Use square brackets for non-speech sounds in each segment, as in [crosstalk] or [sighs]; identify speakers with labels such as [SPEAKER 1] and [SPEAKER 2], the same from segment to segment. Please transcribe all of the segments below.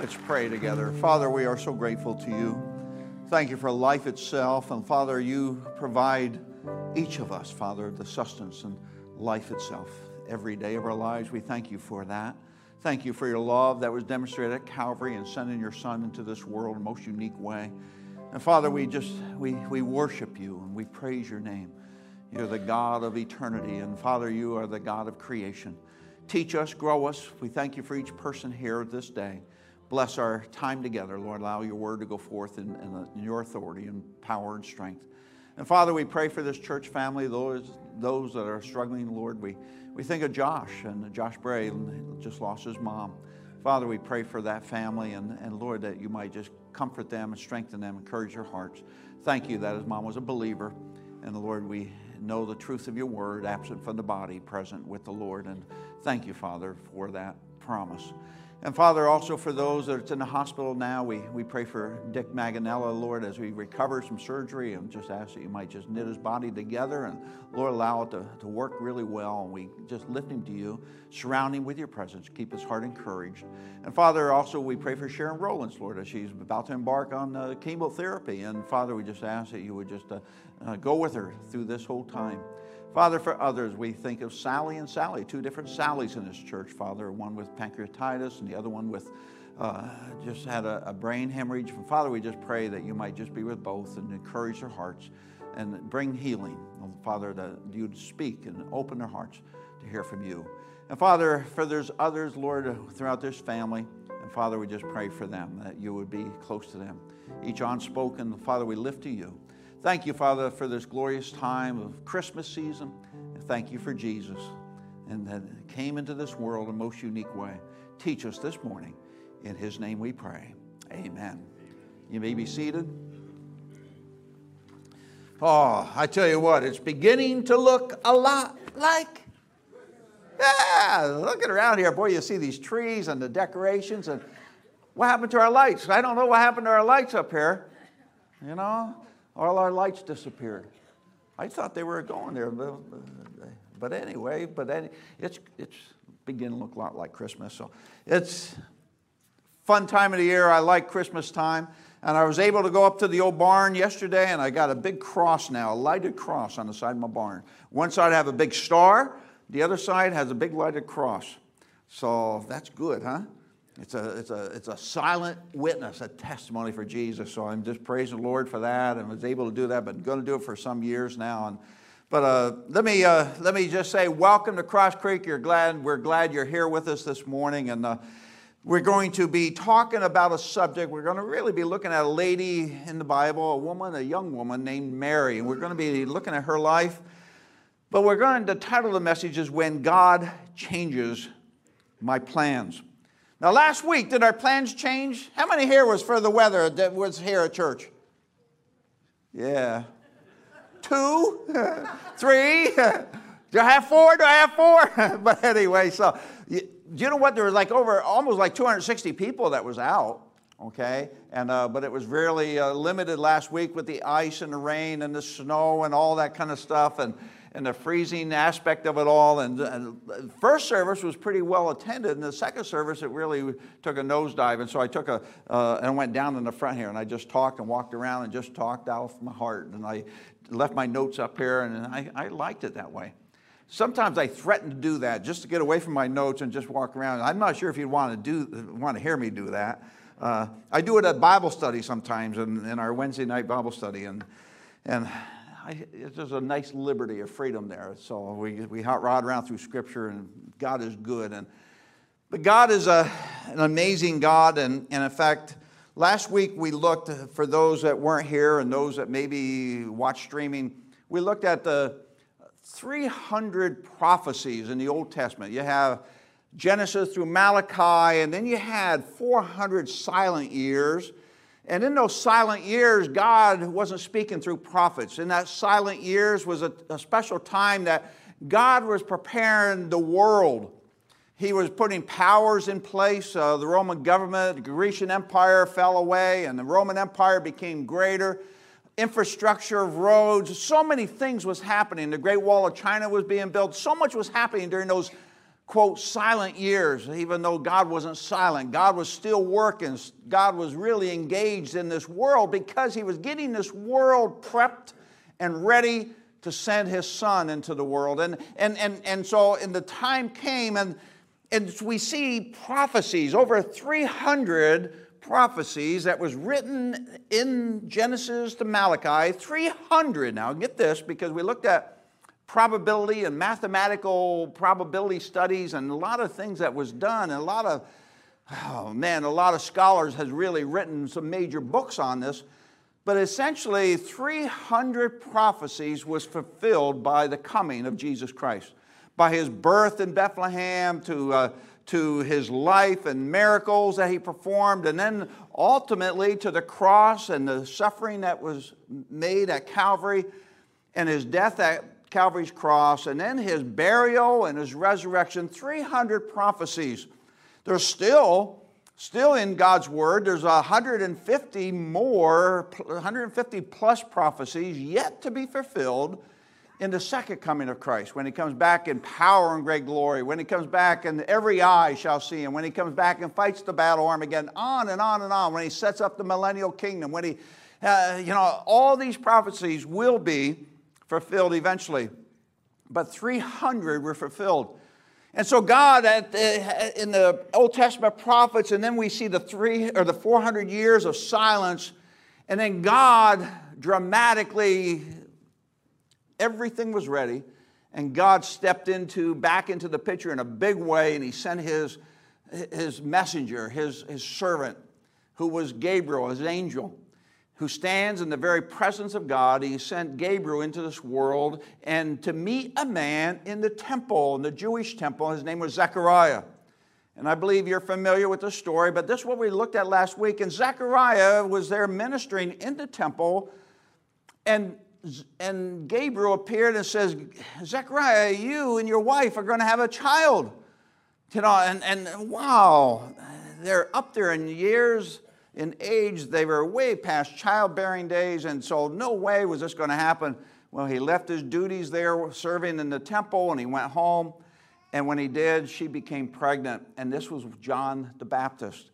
[SPEAKER 1] Let's pray together. Father, we are so grateful to you. Thank you for life itself. And Father, you provide each of us, Father, the sustenance and life itself. Every day of our lives, we thank you for that. Thank you for your love that was demonstrated at Calvary and sending your Son into this world in a most unique way. And Father, we just we, we worship you and we praise your name. You're the God of eternity, and Father, you are the God of creation. Teach us, grow us. We thank you for each person here this day. Bless our time together, Lord. Allow your word to go forth in, in, uh, in, your authority and power and strength. And Father, we pray for this church family, those, those that are struggling, Lord. We, we think of Josh and Josh Bray just lost his mom. Father, we pray for that family and, and Lord, that you might just comfort them and strengthen them, encourage their hearts. Thank you that his mom was a believer. And Lord, we know the truth of your word, absent from the body, present with the Lord. And thank you, Father, for that promise. And Father, also for those that are in the hospital now, we, we pray for Dick Maganella, Lord, as he recovers from surgery and just ask that you might just knit his body together and, Lord, allow it to, to work really well. And we just lift him to you, surround him with your presence, keep his heart encouraged. And Father, also we pray for Sharon Rowlands, Lord, as she's about to embark on uh, chemotherapy. And Father, we just ask that you would just uh, uh, go with her through this whole time. Father, for others, we think of Sally and Sally, two different Sallys in this church, Father, one with pancreatitis and the other one with uh, just had a, a, brain hemorrhage. And Father, we just pray that you might just be with both and encourage their hearts and bring healing. Father, that you would speak and open their hearts to hear from you. And Father, for there's others, Lord, throughout this family, and Father, we just pray for them that you would be close to them. Each unspoken, Father, we lift to you. Thank you, Father, for this glorious time of Christmas season. Thank you for Jesus and that came into this world in a most unique way. Teach us this morning. In his name we pray. Amen. You may be seated. Oh, I tell you what, it's beginning to look a lot like. Yeah, looking around here, boy, you see these trees and the decorations, and what happened to our lights? I don't know what happened to our lights up here. You know, all our lights disappeared. I thought they were going there, but anyway, but any, it's it's beginning to look a lot like Christmas. So it's fun time of the year. I like Christmas time. And I was able to go up to the old barn yesterday, and I got a big cross now, a lighted cross on the side of my barn. One side I have a big star, the other side has a big lighted cross. So that's good, huh? It's a, it's, a, it's a silent witness, a testimony for Jesus. So I'm just praising the Lord for that and was able to do that, but going to do it for some years now. And, but uh, let, me, uh, let me just say, welcome to Cross Creek. You're glad, we're glad you're here with us this morning. And uh, we're going to be talking about a subject. We're going to really be looking at a lady in the Bible, a woman, a young woman named Mary. And we're going to be looking at her life. But we're going to title the message is When God Changes My Plans. Now, last week, did our plans change? How many here was for the weather that was here at church? Yeah. Two? [laughs] Three? [laughs] Do I have four? Do I have four? [laughs] but anyway, so do you know what? There was like over almost like 260 people that was out. Okay, and uh, but it was really uh, limited last week with the ice and the rain and the snow and all that kind of stuff. And and the freezing aspect of it all. And, first service was pretty well attended, and the second service it really took a nosedive. And so I took a uh, and went down in the front here, and I just talked and walked around and just talked out of my heart, and I left my notes up here, and I, I liked it that way. Sometimes I threaten to do that just to get away from my notes and just walk around. I'm not sure if you'd want to do want to hear me do that. Uh, I do it at Bible study sometimes, in, in our Wednesday night Bible study, and and I, there's a nice liberty of freedom there. So we, we hot rod around through Scripture, and God is good. And, but God is a, an amazing God. And, and in fact, last week we looked, uh, for those that weren't here and those that maybe watch streaming, we looked at the 300 prophecies in the Old Testament. You have Genesis through Malachi, and then you had 400 silent years and in those silent years, God wasn't speaking through prophets. In that silent years was a, a, special time that God was preparing the world. He was putting powers in place. Uh, the Roman government, the Grecian Empire fell away, and the Roman Empire became greater. Infrastructure roads, so many things was happening. The Great Wall of China was being built. So much was happening during those quote, silent years, even though God wasn't silent. God was still working. God was really engaged in this world because He was getting this world prepped and ready to send His Son into the world. And, and, and, and so, and the time came, and, and we see prophecies, over 300 prophecies that was written in Genesis to Malachi, 300. Now, get this, because we looked at probability and mathematical probability studies and a lot of things that was done. And a lot of oh man a lot of scholars has really written some major books on this. But essentially 300 prophecies was fulfilled by the coming of jesus christ. By his birth in bethlehem to, uh, to his life and miracles that he performed and then ultimately to the cross and the suffering that was made at calvary and his death at Calvary's cross, and then his burial and his resurrection, 300 prophecies. There's still, still in God's word, there's 150 more, 150 plus prophecies yet to be fulfilled in the second coming of Christ, when he comes back in power and great glory, when he comes back and every eye shall see him, when he comes back and fights the battle Armageddon, on and on and on, when he sets up the millennial kingdom, when he, uh, you know, all these prophecies will be fulfilled eventually. But 300 were fulfilled. And so God, the, in the Old Testament prophets, and then we see the three or the 400 years of silence, and then God dramatically, everything was ready, and God stepped into back into the picture in a big way, and He sent His His messenger, His His servant, who was Gabriel, His angel, who stands in the very presence of God. He sent Gabriel into this world and to meet a man in the temple, in the Jewish temple. His name was Zechariah. And I believe you're familiar with the story, but this is what we looked at last week. And Zechariah was there ministering in the temple, and, and Gabriel appeared and says, Zechariah, you and your wife are going to have a child. You know, and, and wow, they're up there in years in age, they were way past childbearing days, and so no way was this going to happen. Well, he left his duties there serving in the temple and he went home. And when he did, she became pregnant. And this was John the Baptist.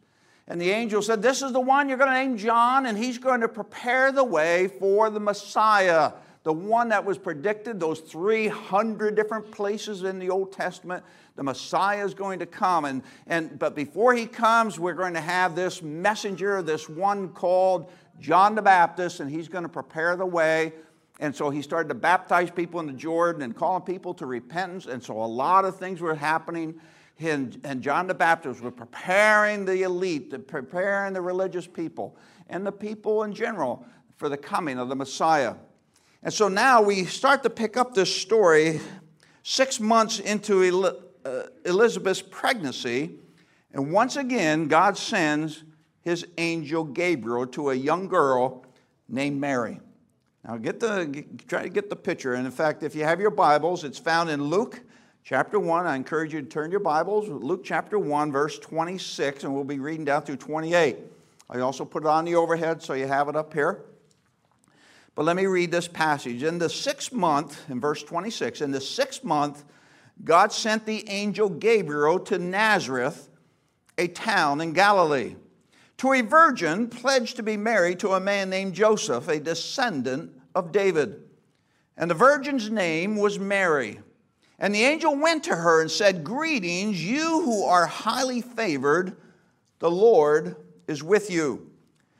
[SPEAKER 1] And the angel said, This is the one you're going to name John, and he's going to prepare the way for the Messiah, the one that was predicted, those 300 different places in the Old Testament the Messiah is going to come. And, and, but before he comes, we're going to have this messenger, this one called John the Baptist, and he's going to prepare the way. And so he started to baptize people in the Jordan and calling people to repentance. And so a lot of things were happening. And, and John the Baptist was preparing the elite, preparing the religious people, and the people in general for the coming of the Messiah. And so now we start to pick up this story six months into uh, Elizabeth's pregnancy, and once again, God sends his angel Gabriel to a young girl named Mary. Now, get the, try to get the picture. And in fact, if you have your Bibles, it's found in Luke chapter 1. I encourage you to turn your Bibles, Luke chapter 1, verse 26, and we'll be reading down through 28. I also put it on the overhead so you have it up here. But let me read this passage. In the sixth month, in verse 26, in the sixth month God sent the angel Gabriel to Nazareth, a town in Galilee, to a virgin pledged to be married to a man named Joseph, a descendant of David. And the virgin's name was Mary. And the angel went to her and said, Greetings, you who are highly favored, the Lord is with you.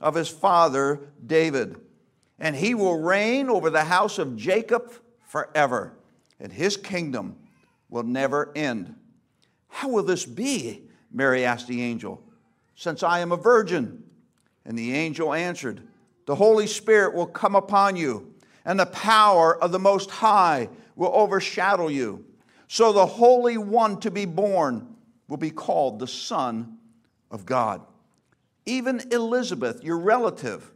[SPEAKER 1] of his father David. And he will reign over the house of Jacob forever, and his kingdom will never end. How will this be? Mary asked the angel, since I am a virgin. And the angel answered, The Holy Spirit will come upon you, and the power of the Most High will overshadow you. So the Holy One to be born will be called the Son of God. Even Elizabeth, your relative,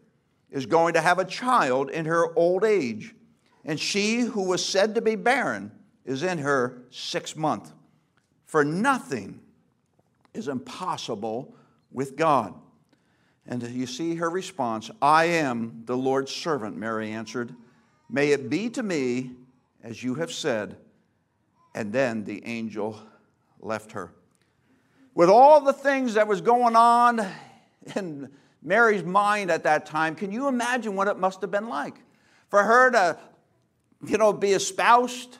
[SPEAKER 1] is going to have a child in her old age, and she who was said to be barren is in her sixth month. For nothing is impossible with God. And you see her response I am the Lord's servant, Mary answered. May it be to me as you have said. And then the angel left her. With all the things that was going on [laughs] in Mary's mind at that time, can you imagine what it must have been like? For her to, you know, be espoused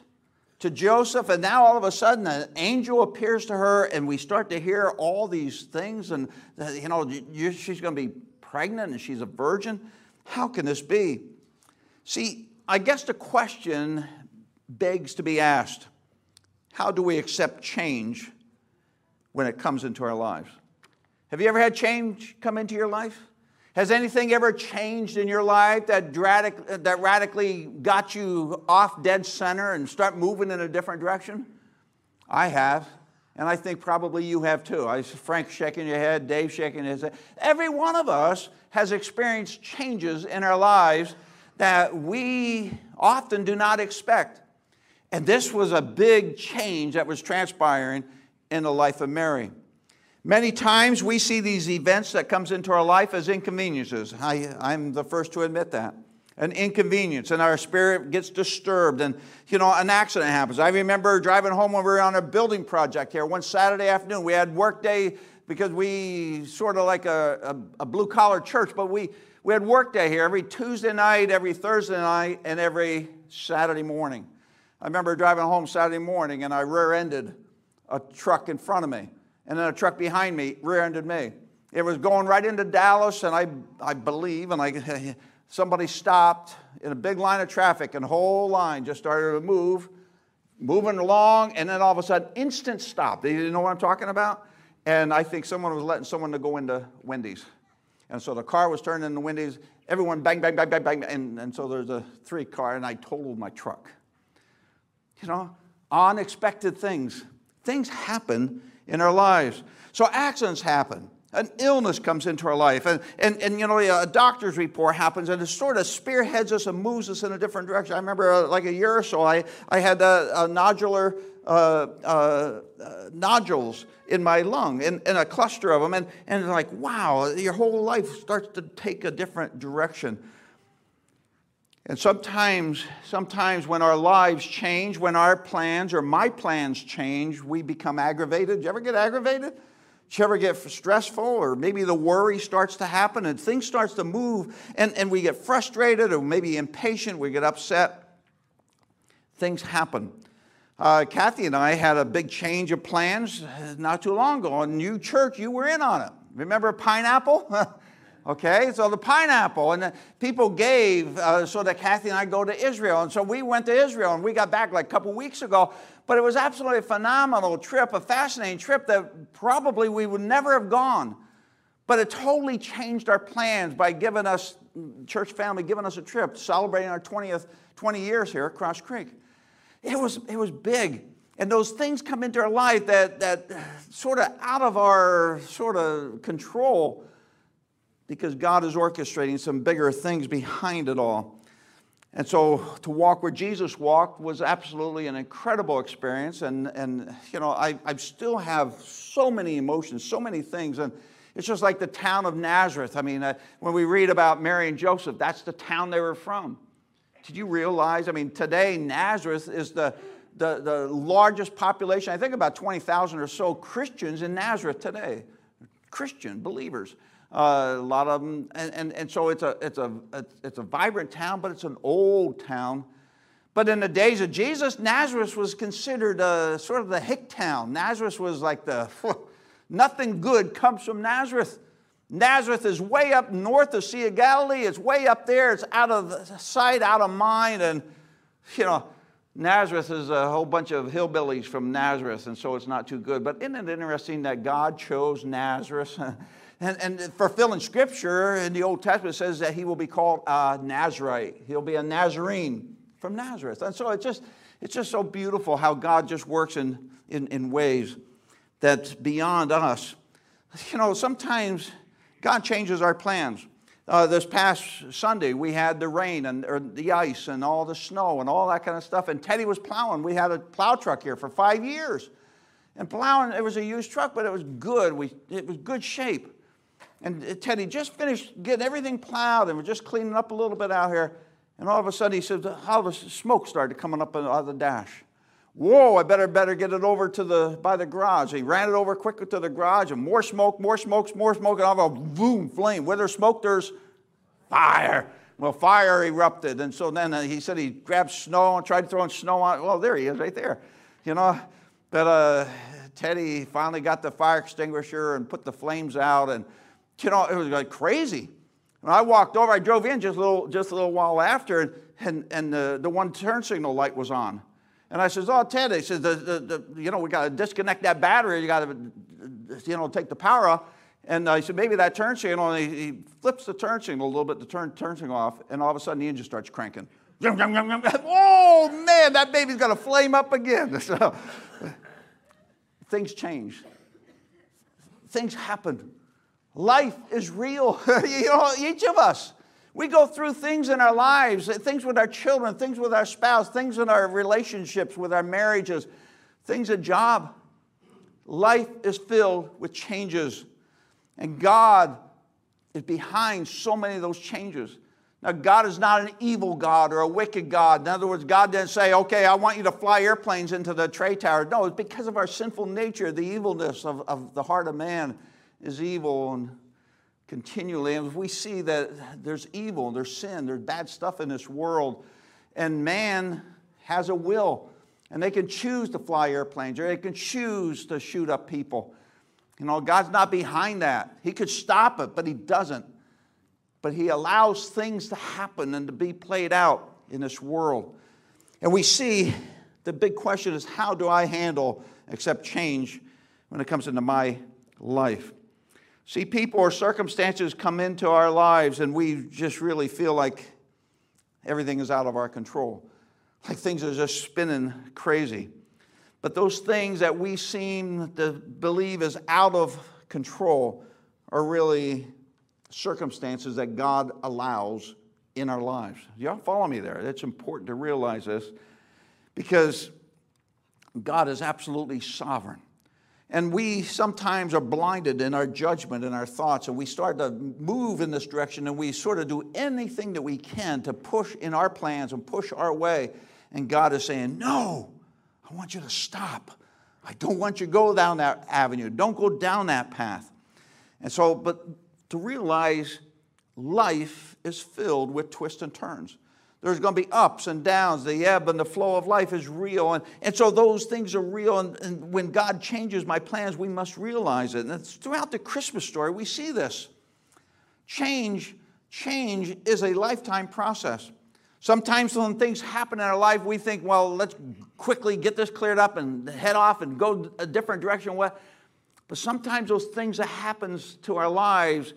[SPEAKER 1] to Joseph, and now all of a sudden an angel appears to her, and we start to hear all these things, and, uh, you know, she's going to be pregnant and she's a virgin. How can this be? See, I guess the question begs to be asked how do we accept change when it comes into our lives? Have you ever had change come into your life? Has anything ever changed in your life that, radic- uh, that radically got you off dead center and start moving in a different direction? I have, and I think probably you have too. I Frank shaking your head, Dave shaking his head. Every one of us has experienced changes in our lives that we often do not expect. And this was a big change that was transpiring in the life of Mary. Many times we see these events that comes into our life as inconveniences. I, I'm the first to admit that. An inconvenience, and our spirit gets disturbed, and you know, an accident happens. I remember driving home when we were on a building project here one Saturday afternoon. We had work day because we sort of like a, a, a blue collar church, but we, we had work day here every Tuesday night, every Thursday night, and every Saturday morning. I remember driving home Saturday morning and I rear ended a truck in front of me, and then a truck behind me rear ended me. It was going right into Dallas, and I, I believe, and I, [laughs] somebody stopped in a big line of traffic, and the whole line just started to move, moving along, and then all of a sudden, instant stop. You know what I'm talking about? And I think someone was letting someone to go into Wendy's. And so the car was turning into Wendy's. Everyone bang, bang, bang, bang, bang. And, and so there's a three car, and I totaled my truck you know, unexpected things. Things happen in our lives. So accidents happen. An illness comes into our life, and, and, and you know, a doctor's report happens, and it sort of spearheads us and moves us in a different direction. I remember, uh, like a year or so, I, I had a, a nodular uh, uh, uh nodules in my lung, in, in a cluster of them, and, and like, wow, your whole life starts to take a different direction. And sometimes, sometimes when our lives change, when our plans or my plans change, we become aggravated. Did you ever get aggravated? Did you ever get stressful or maybe the worry starts to happen and things starts to move and, and we get frustrated or maybe impatient, we get upset. Things happen. Uh, Kathy and I had a big change of plans not too long ago. A new church, you were in on it. Remember pineapple? [laughs] Okay, so the pineapple, and the people gave uh, so that Kathy and I go to Israel. And so we went to Israel and we got back like a couple weeks ago. But it was absolutely a phenomenal trip, a fascinating trip that probably we would never have gone. But it totally changed our plans by giving us, church family, giving us a trip, celebrating our 20th, 20 years here at Cross Creek. It was, it was big. And those things come into our life that, that sort of out of our sort of control because God is orchestrating some bigger things behind it all. And so to walk where Jesus walked was absolutely an incredible experience. And, and you know, I, I still have so many emotions, so many things. And it's just like the town of Nazareth. I mean, uh, when we read about Mary and Joseph, that's the town they were from. Did you realize? I mean, today Nazareth is the, the, the largest population. I think about 20,000 or so Christians in Nazareth today. Christian believers. Uh, a lot of them, and, and, and so it's a, it's, a, it's a vibrant town, but it's an old town. But in the days of Jesus, Nazareth was considered a, sort of the hick town. Nazareth was like the, [laughs] nothing good comes from Nazareth. Nazareth is way up north of Sea of Galilee. It's way up there. It's out of sight, out of mind. And, you know, Nazareth is a whole bunch of hillbillies from Nazareth, and so it's not too good. But isn't it interesting that God chose Nazareth? [laughs] And, and fulfilling scripture in the Old Testament says that he will be called a Nazarite. He'll be a Nazarene from Nazareth. And so it's just, it's just so beautiful how God just works in, in, in ways. that's beyond us. You know, sometimes God changes our plans. Uh, this past Sunday, we had the rain and or the ice and all the snow and all that kind of stuff. And Teddy was plowing. We had a plow truck here for five years. And plowing, it was a used truck, but it was good. We, it was good shape. And Teddy just finished getting everything plowed and we're just cleaning up a little bit out here. And all of a sudden, he said, all of a smoke started coming up out of the dash. Whoa, I better better get it over to the by the garage. He ran it over quickly to the garage, and more smoke, more smoke, more smoke, and all of a boom, flame. Where there's smoke, there's fire. Well, fire erupted, and so then uh, he said he grabbed snow and tried throwing snow on. Well, there he is, right there. You know, but uh, Teddy finally got the fire extinguisher and put the flames out, and you know it was like crazy. And I walked over, I drove in just a little, just a little while after, and, and, and the, the one turn signal light was on. And I says, oh, Ted, he says, the, the, the, you know, we got to disconnect that battery. You got to, you know, take the power off. And I said, maybe that turn signal. And he, he, flips the turn signal a little bit, the turn, turn signal off. And all of a sudden, the engine starts cranking. oh, man, that baby's going to flame up again. [laughs] Things change. Things happen. Life is real. [laughs] you know, each of us. We go through things in our lives, things with our children, things with our spouse, things in our relationships, with our marriages, things at job. Life is filled with changes, and God is behind so many of those changes. Now, God is not an evil God or a wicked God. In other words, God didn't say, okay, I want you to fly airplanes into the trade tower. No, it's because of our sinful nature, the evilness of, of the heart of man is evil. And continually. And we see that there's evil, there's sin, there's bad stuff in this world, and man has a will. And they can choose to fly airplanes or they can choose to shoot up people. You know, God's not behind that. He could stop it, but He doesn't. But He allows things to happen and to be played out in this world. And we see the big question is how do I handle accept change when it comes into my life? See, people or circumstances come into our lives and we just really feel like everything is out of our control, like things are just spinning crazy. But those things that we seem to believe is out of control are really circumstances that God allows in our lives. Y'all follow me there? It's important to realize this because God is absolutely sovereign. And we sometimes are blinded in our judgment and our thoughts, and we start to move in this direction, and we sort of do anything that we can to push in our plans and push our way. And God is saying, No, I want you to stop. I don't want you to go down that avenue. Don't go down that path. And so, but to realize life is filled with twists and turns. There's going to be ups and downs. The ebb and the flow of life is real. And, and so those things are real. And, and when God changes my plans, we must realize it. And throughout the Christmas story, we see this. Change, change is a lifetime process. Sometimes when things happen in our life, we think, well, let's quickly get this cleared up and head off and go a different direction. But sometimes those things that happens to our lives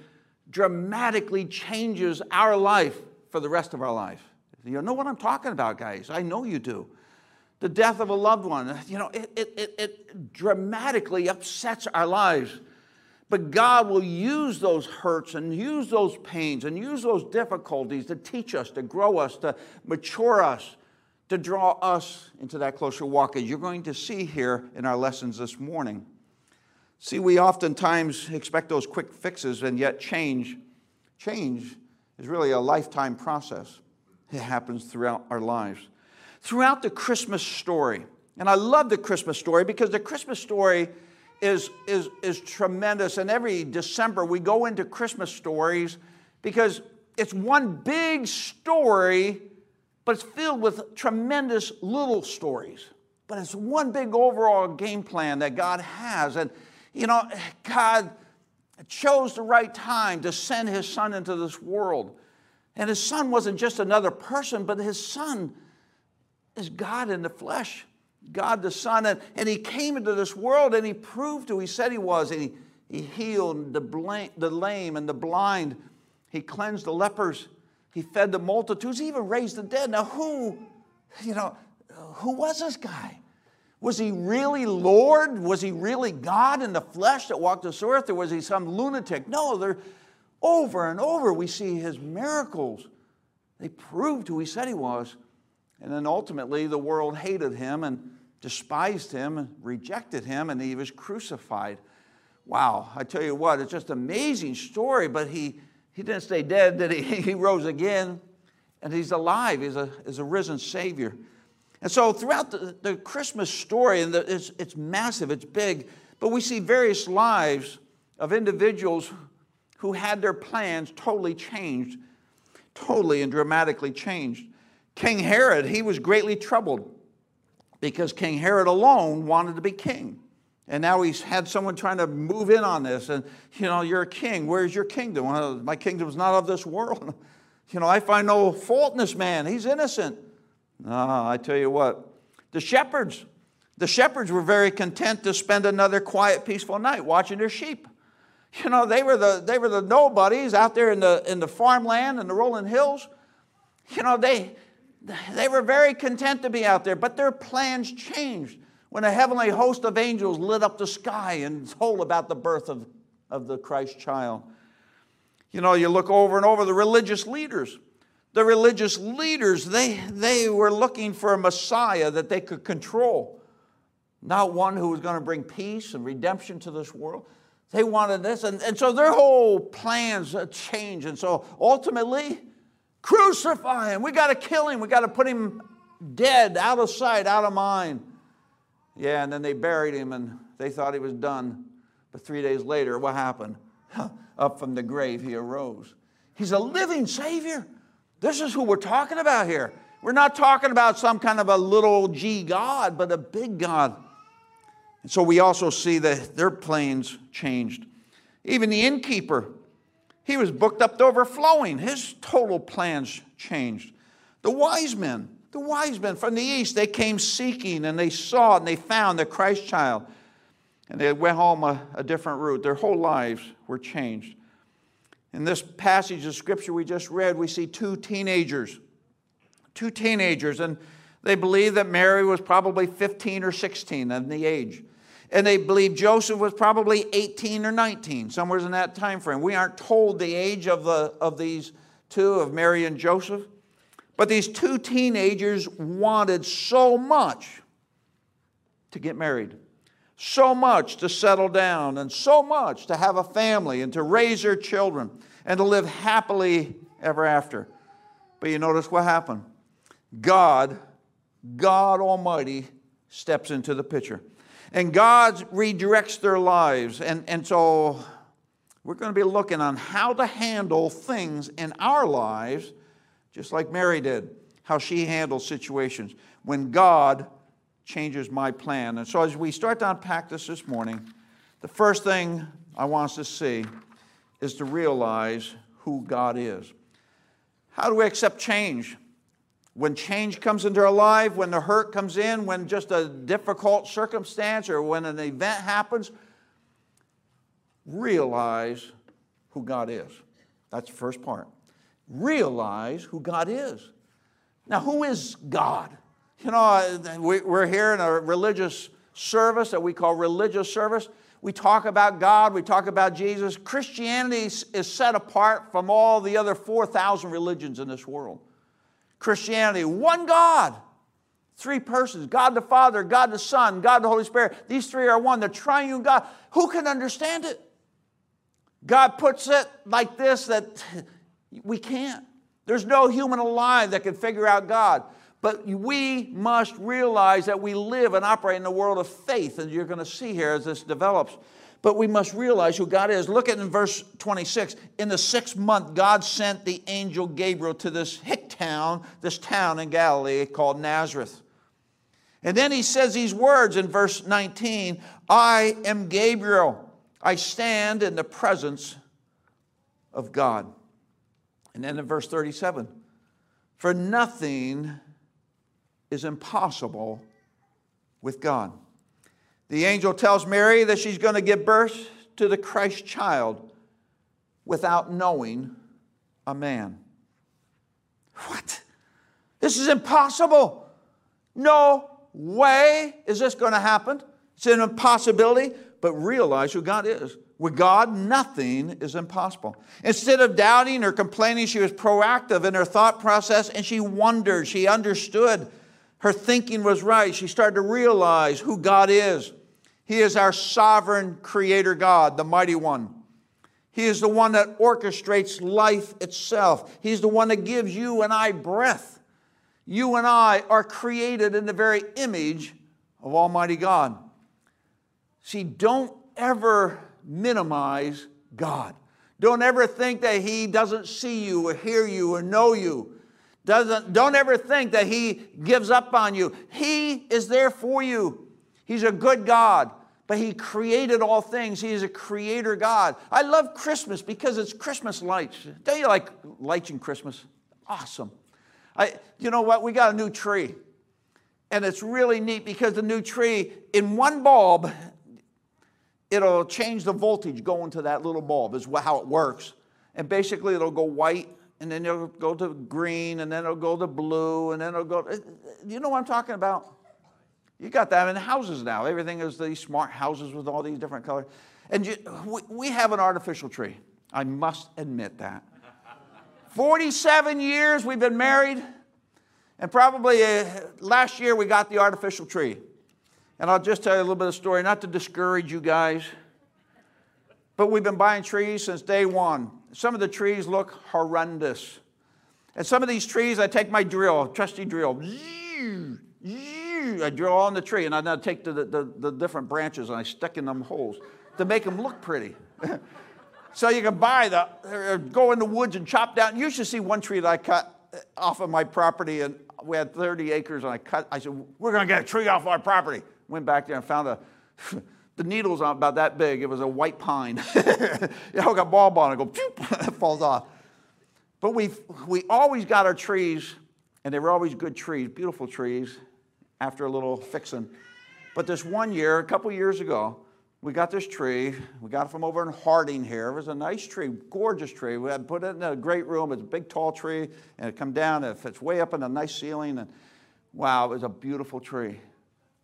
[SPEAKER 1] dramatically changes our life for the rest of our life. You know what I'm talking about, guys. I know you do. The death of a loved one, you know, it, it, it, it dramatically upsets our lives. But God will use those hurts and use those pains and use those difficulties to teach us, to grow us, to mature us, to draw us into that closer walk, as you're going to see here in our lessons this morning. See, we oftentimes expect those quick fixes, and yet change, change is really a lifetime process. It happens throughout our lives. Throughout the Christmas story, and I love the Christmas story because the Christmas story is, is, is tremendous. And every December we go into Christmas stories because it's one big story, but it's filled with tremendous little stories. But it's one big overall game plan that God has. And, you know, God chose the right time to send his son into this world. And his son wasn't just another person, but his son is God in the flesh, God the Son. And, and he came into this world and he proved who he said he was. And he, he healed the, the lame and the blind, he cleansed the lepers, he fed the multitudes, he even raised the dead. Now, who, you know, who was this guy? Was he really Lord? Was he really God in the flesh that walked this earth, or was he some lunatic? No, they're over and over we see his miracles. They proved who he said he was. And then ultimately, the world hated him and despised him and rejected him, and he was crucified. Wow, I tell you what, it's just an amazing story, but he, he didn't stay dead, did he? [laughs] He rose again, and he's alive. He's a, he's a risen Savior. And so throughout the, the Christmas story, and the, it's, it's massive, it's big, but we see various lives of individuals who had their plans totally changed, totally and dramatically changed. King Herod, he was greatly troubled because King Herod alone wanted to be king. And now he's had someone trying to move in on this. And, you know, you're a king. Where's your kingdom? Well, my kingdom's not of this world. [laughs] You know, I find no fault in this man. He's innocent. No, I tell you what, the shepherds, the shepherds were very content to spend another quiet, peaceful night watching their sheep. You know, they were the, they were the nobodies out there in the, in the farmland and the rolling hills. You know, they, they were very content to be out there, but their plans changed when a heavenly host of angels lit up the sky and told about the birth of, of the Christ child. You know, you look over and over the religious leaders. The religious leaders, they, they were looking for a Messiah that they could control, not one who was going to bring peace and redemption to this world. They wanted this. And, and so their whole plans changed. And so ultimately, crucify him. We got to kill him. We got to put him dead, out of sight, out of mind. Yeah, and then they buried him and they thought he was done. But three days later, what happened? [laughs] Up from the grave, he arose. He's a living Savior. This is who we're talking about here. We're not talking about some kind of a little g God, but a big God. And so we also see that their plans changed. Even the innkeeper, he was booked up to overflowing. His total plans changed. The wise men, the wise men from the east, they came seeking and they saw and they found the Christ child. And they went home a, a different route. Their whole lives were changed. In this passage of scripture we just read, we see two teenagers. Two teenagers, and they believe that Mary was probably 15 or 16 in the age and they believe Joseph was probably 18 or 19, somewhere in that time frame. We aren't told the age of, the, of these two, of Mary and Joseph. But these two teenagers wanted so much to get married, so much to settle down, and so much to have a family and to raise their children and to live happily ever after. But you notice what happened? God, God Almighty, steps into the picture. And God redirects their lives. And, and so we're going to be looking on how to handle things in our lives, just like Mary did, how she handles situations when God changes my plan. And so as we start to unpack this this morning, the first thing I want us to see is to realize who God is. How do we accept change? When change comes into our life, when the hurt comes in, when just a difficult circumstance or when an event happens, realize who God is. That's the first part. Realize who God is. Now, who is God? You know, we're here in a religious service that we call religious service. We talk about God, we talk about Jesus. Christianity is set apart from all the other 4,000 religions in this world. Christianity, one God, three persons God the Father, God the Son, God the Holy Spirit. These three are one, the triune God. Who can understand it? God puts it like this that [laughs] we can't. There's no human alive that can figure out God. But we must realize that we live and operate in the world of faith, and you're going to see here as this develops. But we must realize who God is. Look at in verse 26. In the sixth month, God sent the angel Gabriel to this hick town, this town in Galilee called Nazareth. And then he says these words in verse 19 I am Gabriel. I stand in the presence of God. And then in verse 37 For nothing is impossible with God. The angel tells Mary that she's going to give birth to the Christ child without knowing a man. What? This is impossible. No way is this going to happen. It's an impossibility, but realize who God is. With God, nothing is impossible. Instead of doubting or complaining, she was proactive in her thought process and she wondered, she understood. Her thinking was right. She started to realize who God is. He is our sovereign creator God, the mighty one. He is the one that orchestrates life itself. He's the one that gives you and I breath. You and I are created in the very image of Almighty God. See, don't ever minimize God. Don't ever think that He doesn't see you or hear you or know you. Doesn't, don't ever think that He gives up on you. He is there for you. He's a good God, but He created all things. He is a creator God. I love Christmas because it's Christmas lights. Don't you like lights in Christmas? Awesome. I, you know what? We got a new tree. And it's really neat because the new tree, in one bulb, it'll change the voltage going to that little bulb, is how it works. And basically, it'll go white, and then it'll go to green, and then it'll go to blue, and then it'll go. You know what I'm talking about? You got that in houses now. Everything is these smart houses with all these different colors. And you, we, we have an artificial tree. I must admit that. 47 years we've been married, and probably uh, last year we got the artificial tree. And I'll just tell you a little bit of story, not to discourage you guys, but we've been buying trees since day one. Some of the trees look horrendous. And some of these trees, I take my drill, trusty drill, I drill on the tree, and I now take the, the, the different branches and I stick in them holes to make them look pretty. [laughs] so you can buy the, uh, go in the woods and chop down. You should see one tree that I cut off of my property, and we had 30 acres, and I cut, I said, we're going to get a tree off our property. Went back there and found a, [laughs] the needle's about that big. It was a white pine. [laughs] you know, got ball on it, go, it [laughs] falls off. But we we always got our trees, and they were always good trees, beautiful trees, after a little fixing. But this one year, a couple years ago, we got this tree. We got it from over in Harding here. It was a nice tree, gorgeous tree. We had put it in a great room. It's a big, tall tree, and it come down. It fits way up in a nice ceiling, and wow, it was a beautiful tree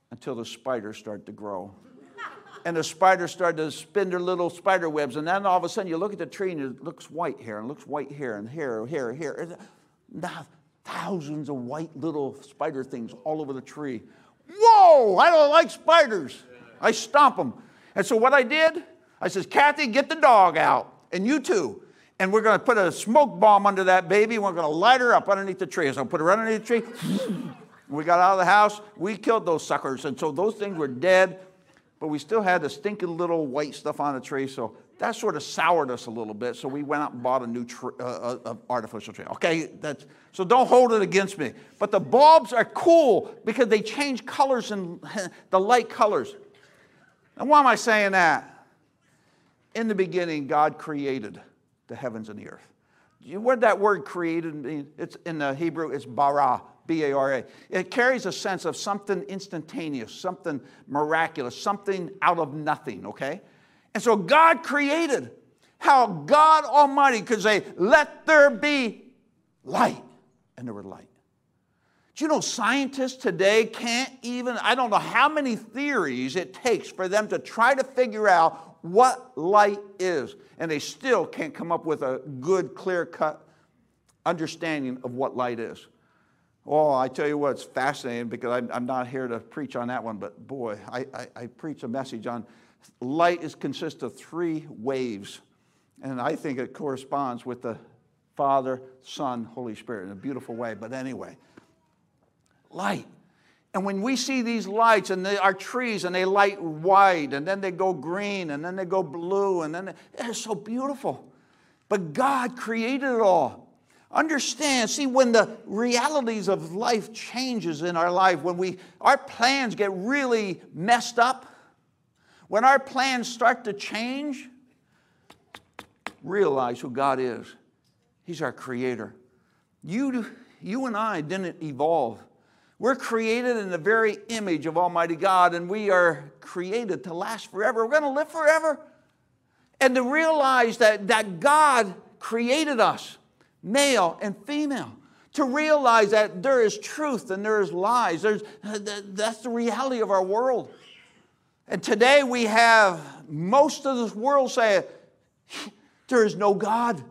[SPEAKER 1] until the spiders start to grow. And the spiders started to spin their little spider webs, and then all of a sudden you look at the tree and it looks white here, and looks white here, and here, here, here. Now, thousands of white little spider things all over the tree. Whoa, I don't like spiders. I stomp them. And so what I did, I says, Kathy, get the dog out, and you too. And we're going to put a smoke bomb under that baby, and we're going to light her up underneath the tree. So I'll put her underneath the tree. [laughs] we got out of the house, we killed those suckers. And so those things were dead, but we still had the stinking little white stuff on the tree. So that sort of soured us a little bit. So we went out and bought a new tree, uh, uh, uh, artificial tree. Okay, that's, so don't hold it against me. But the bulbs are cool because they change colors and [laughs] the light colors. And why am I saying that? In the beginning, God created the heavens and the earth. Where that word created, mean? it's in the Hebrew, it's bara. B A R A. It carries a sense of something instantaneous, something miraculous, something out of nothing, okay? And so God created how God Almighty could say, Let there be light. And there was light. Do you know scientists today can't even, I don't know how many theories it takes for them to try to figure out what light is. And they still can't come up with a good, clear cut understanding of what light is. Oh, I tell you what, it's fascinating because I'm, I'm not here to preach on that one, but boy, I, I, I preach a message on light is consists of three waves, and I think it corresponds with the Father, Son, Holy Spirit in a beautiful way. But anyway, light. And when we see these lights and they are trees and they light white and then they go green and then they go blue and then they, they're so beautiful. But God created it all. Understand, see, when the realities of life changes in our life, when we, our plans get really messed up, when our plans start to change, realize who God is. He's our creator. You, you and I didn't evolve. We're created in the very image of Almighty God, and we are created to last forever. We're going to live forever. And to realize that, that God created us male and female, To realize that there is truth and there is lies. There's, that's the reality of our world. And today we have most of this world saying, [laughs] there is no God.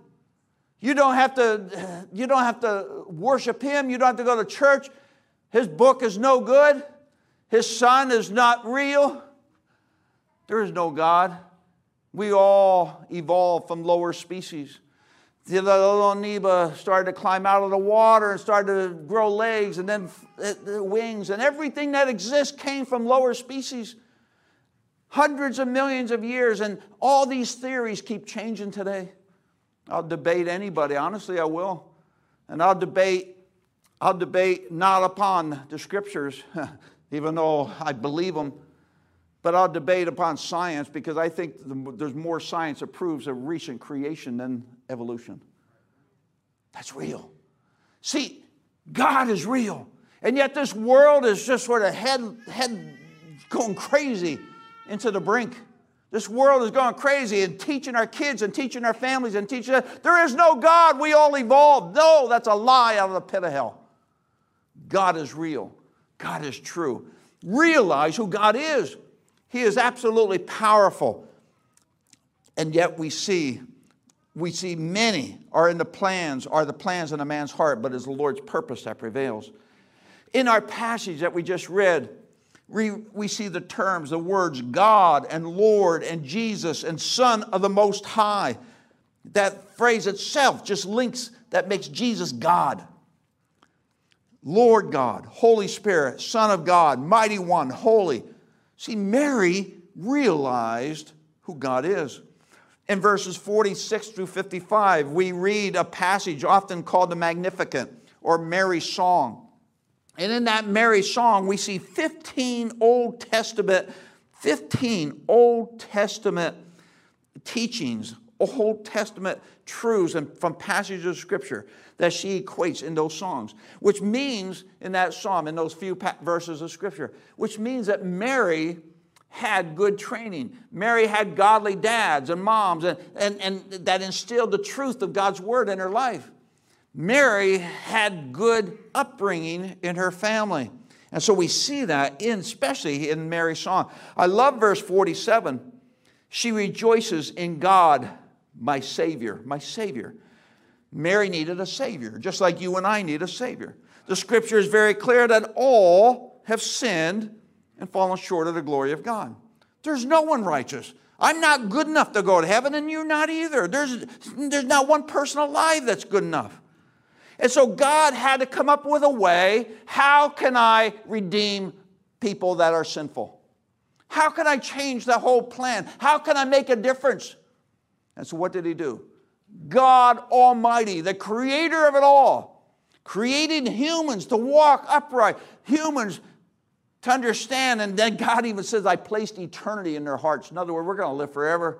[SPEAKER 1] You don't have to, [sighs] you don't have to worship him. You don't have to go to church. His book is no good. His son is not real. There is no God. We all evolved from lower species. The little amoeba started to climb out of the water and started to grow legs and then wings, and everything that exists came from lower species hundreds of millions of years, and all these theories keep changing today. I'll debate anybody, honestly, I will. And I'll debate, I'll debate not upon the scriptures, [laughs] even though I believe them, but I'll debate upon science because I think there's more science that proves a recent creation than evolution. That's real. See, God is real. And yet this world is just sort of head, head going crazy into the brink. This world is going crazy and teaching our kids and teaching our families and teaching us there is no God, we all evolved. No, that's a lie out of the pit of hell. God is real, God is true. Realize who God is. He is absolutely powerful. And yet we see we see many are in the plans, are the plans in a man's heart, but it's the Lord's purpose that prevails. In our passage that we just read, we, we see the terms, the words God and Lord and Jesus and Son of the Most High. That phrase itself just links, that makes Jesus God. Lord God, Holy Spirit, Son of God, Mighty One, Holy. See, Mary realized who God is. In verses 46 through 55, we read a passage often called the Magnificat or Mary's Song. And in that Mary song, we see 15 Old Testament, 15 Old Testament teachings, Old Testament truths and from passages of Scripture that she equates in those songs, which means in that psalm, in those few verses of Scripture, which means that Mary had good training. Mary had godly dads and moms, and, and, and that instilled the truth of God's word in her life. Mary had good upbringing in her family. And so we see that in, especially in Mary's song. I love verse 47. She rejoices in God, my Savior, my Savior. Mary needed a Savior, just like you and I need a Savior. The scripture is very clear that all have sinned and fallen short of the glory of God. There's no one righteous. I'm not good enough to go to heaven, and you're not either. There's, there's not one person alive that's good enough. And so God had to come up with a way how can I redeem people that are sinful? How can I change the whole plan? How can I make a difference? And so, what did he do? God Almighty, the creator of it all, created humans to walk upright, humans to understand. And then God even says, I placed eternity in their hearts. In other words, we're going to live forever.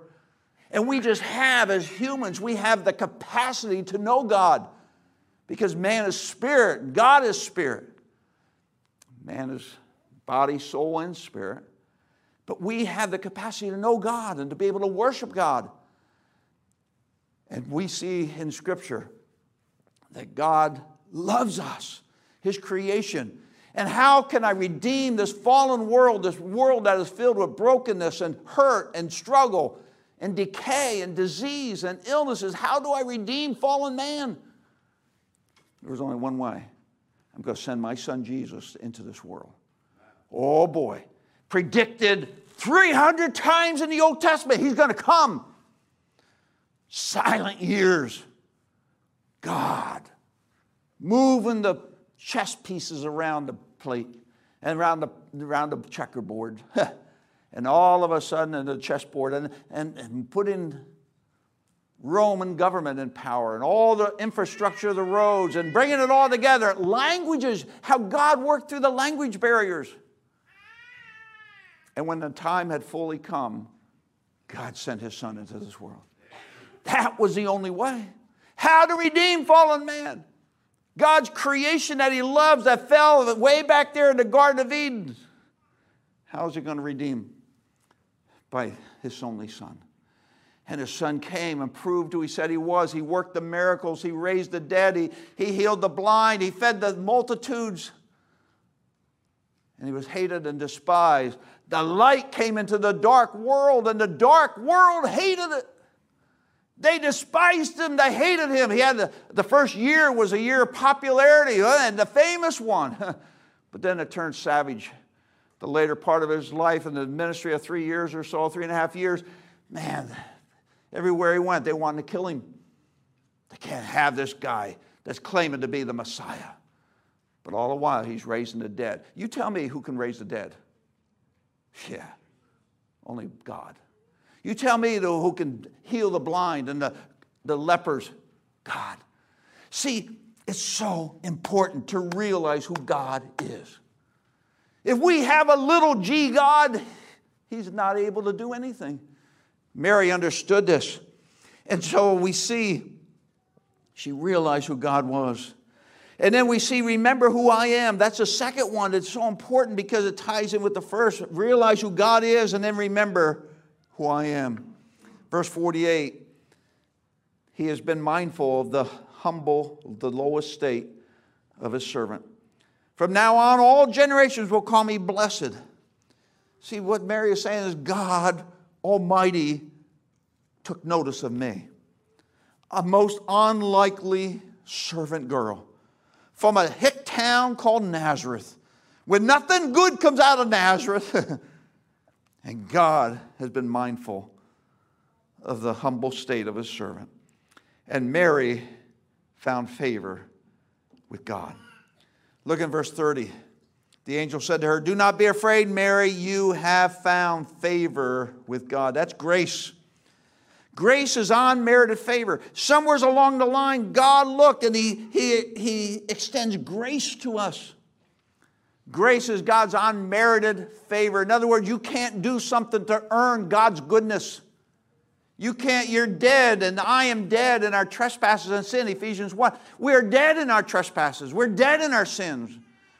[SPEAKER 1] And we just have, as humans, we have the capacity to know God because man is spirit, God is spirit. Man is body, soul, and spirit. But we have the capacity to know God and to be able to worship God. And we see in Scripture that God loves us, His creation. And how can I redeem this fallen world, this world that is filled with brokenness and hurt and struggle and decay and disease and illnesses? How do I redeem fallen man? There was only one way. I'm going to send my son Jesus into this world. Oh boy. Predicted 300 times in the Old Testament, he's going to come. Silent years. God moving the chess pieces around the plate and around the, around the checkerboard. [laughs] and all of a sudden, in the chessboard, and, and, and putting Roman government and power and all the infrastructure of the roads and bringing it all together. Languages, how God worked through the language barriers. And when the time had fully come, God sent his son into this world. That was the only way. How to redeem fallen man. God's creation that he loves that fell way back there in the Garden of Eden. How is he going to redeem? By his only son. And his son came and proved who he said he was. He worked the miracles. He raised the dead. He, he healed the blind. He fed the multitudes. And he was hated and despised. The light came into the dark world, and the dark world hated it. They despised him. They hated him. He had the, the first year was a year of popularity uh, and the famous one. [laughs] but then it turned savage. The later part of his life in the ministry of three years or so, three and a half years, man, everywhere he went, they wanted to kill him. They can't have this guy that's claiming to be the Messiah. But all the while, he's raising the dead. You tell me who can raise the dead? Yeah, only God. You tell me who can heal the blind and the, the lepers? God. See, it's so important to realize who God is. If we have a little g God, he's not able to do anything. Mary understood this. And so we see she realized who God was. And then we see, remember who I am. That's the second one that's so important because it ties in with the first. Realize who God is and then remember who I am. Verse 48 He has been mindful of the humble, the lowest state of His servant. From now on, all generations will call me blessed. See, what Mary is saying is God Almighty took notice of me, a most unlikely servant girl from a hick town called Nazareth, where nothing good comes out of Nazareth. [laughs] and God has been mindful of the humble state of his servant. And Mary found favor with God. Look in verse 30. The angel said to her, Do not be afraid, Mary, you have found favor with God. That's grace. Grace is unmerited favor. Somewhere along the line, God looked and he, he, he extends grace to us. Grace is God's unmerited favor. In other words, you can't do something to earn God's goodness. You can't, you're dead, and I am dead in our trespasses and sin. Ephesians 1. We're dead in our trespasses. We're dead in our sins.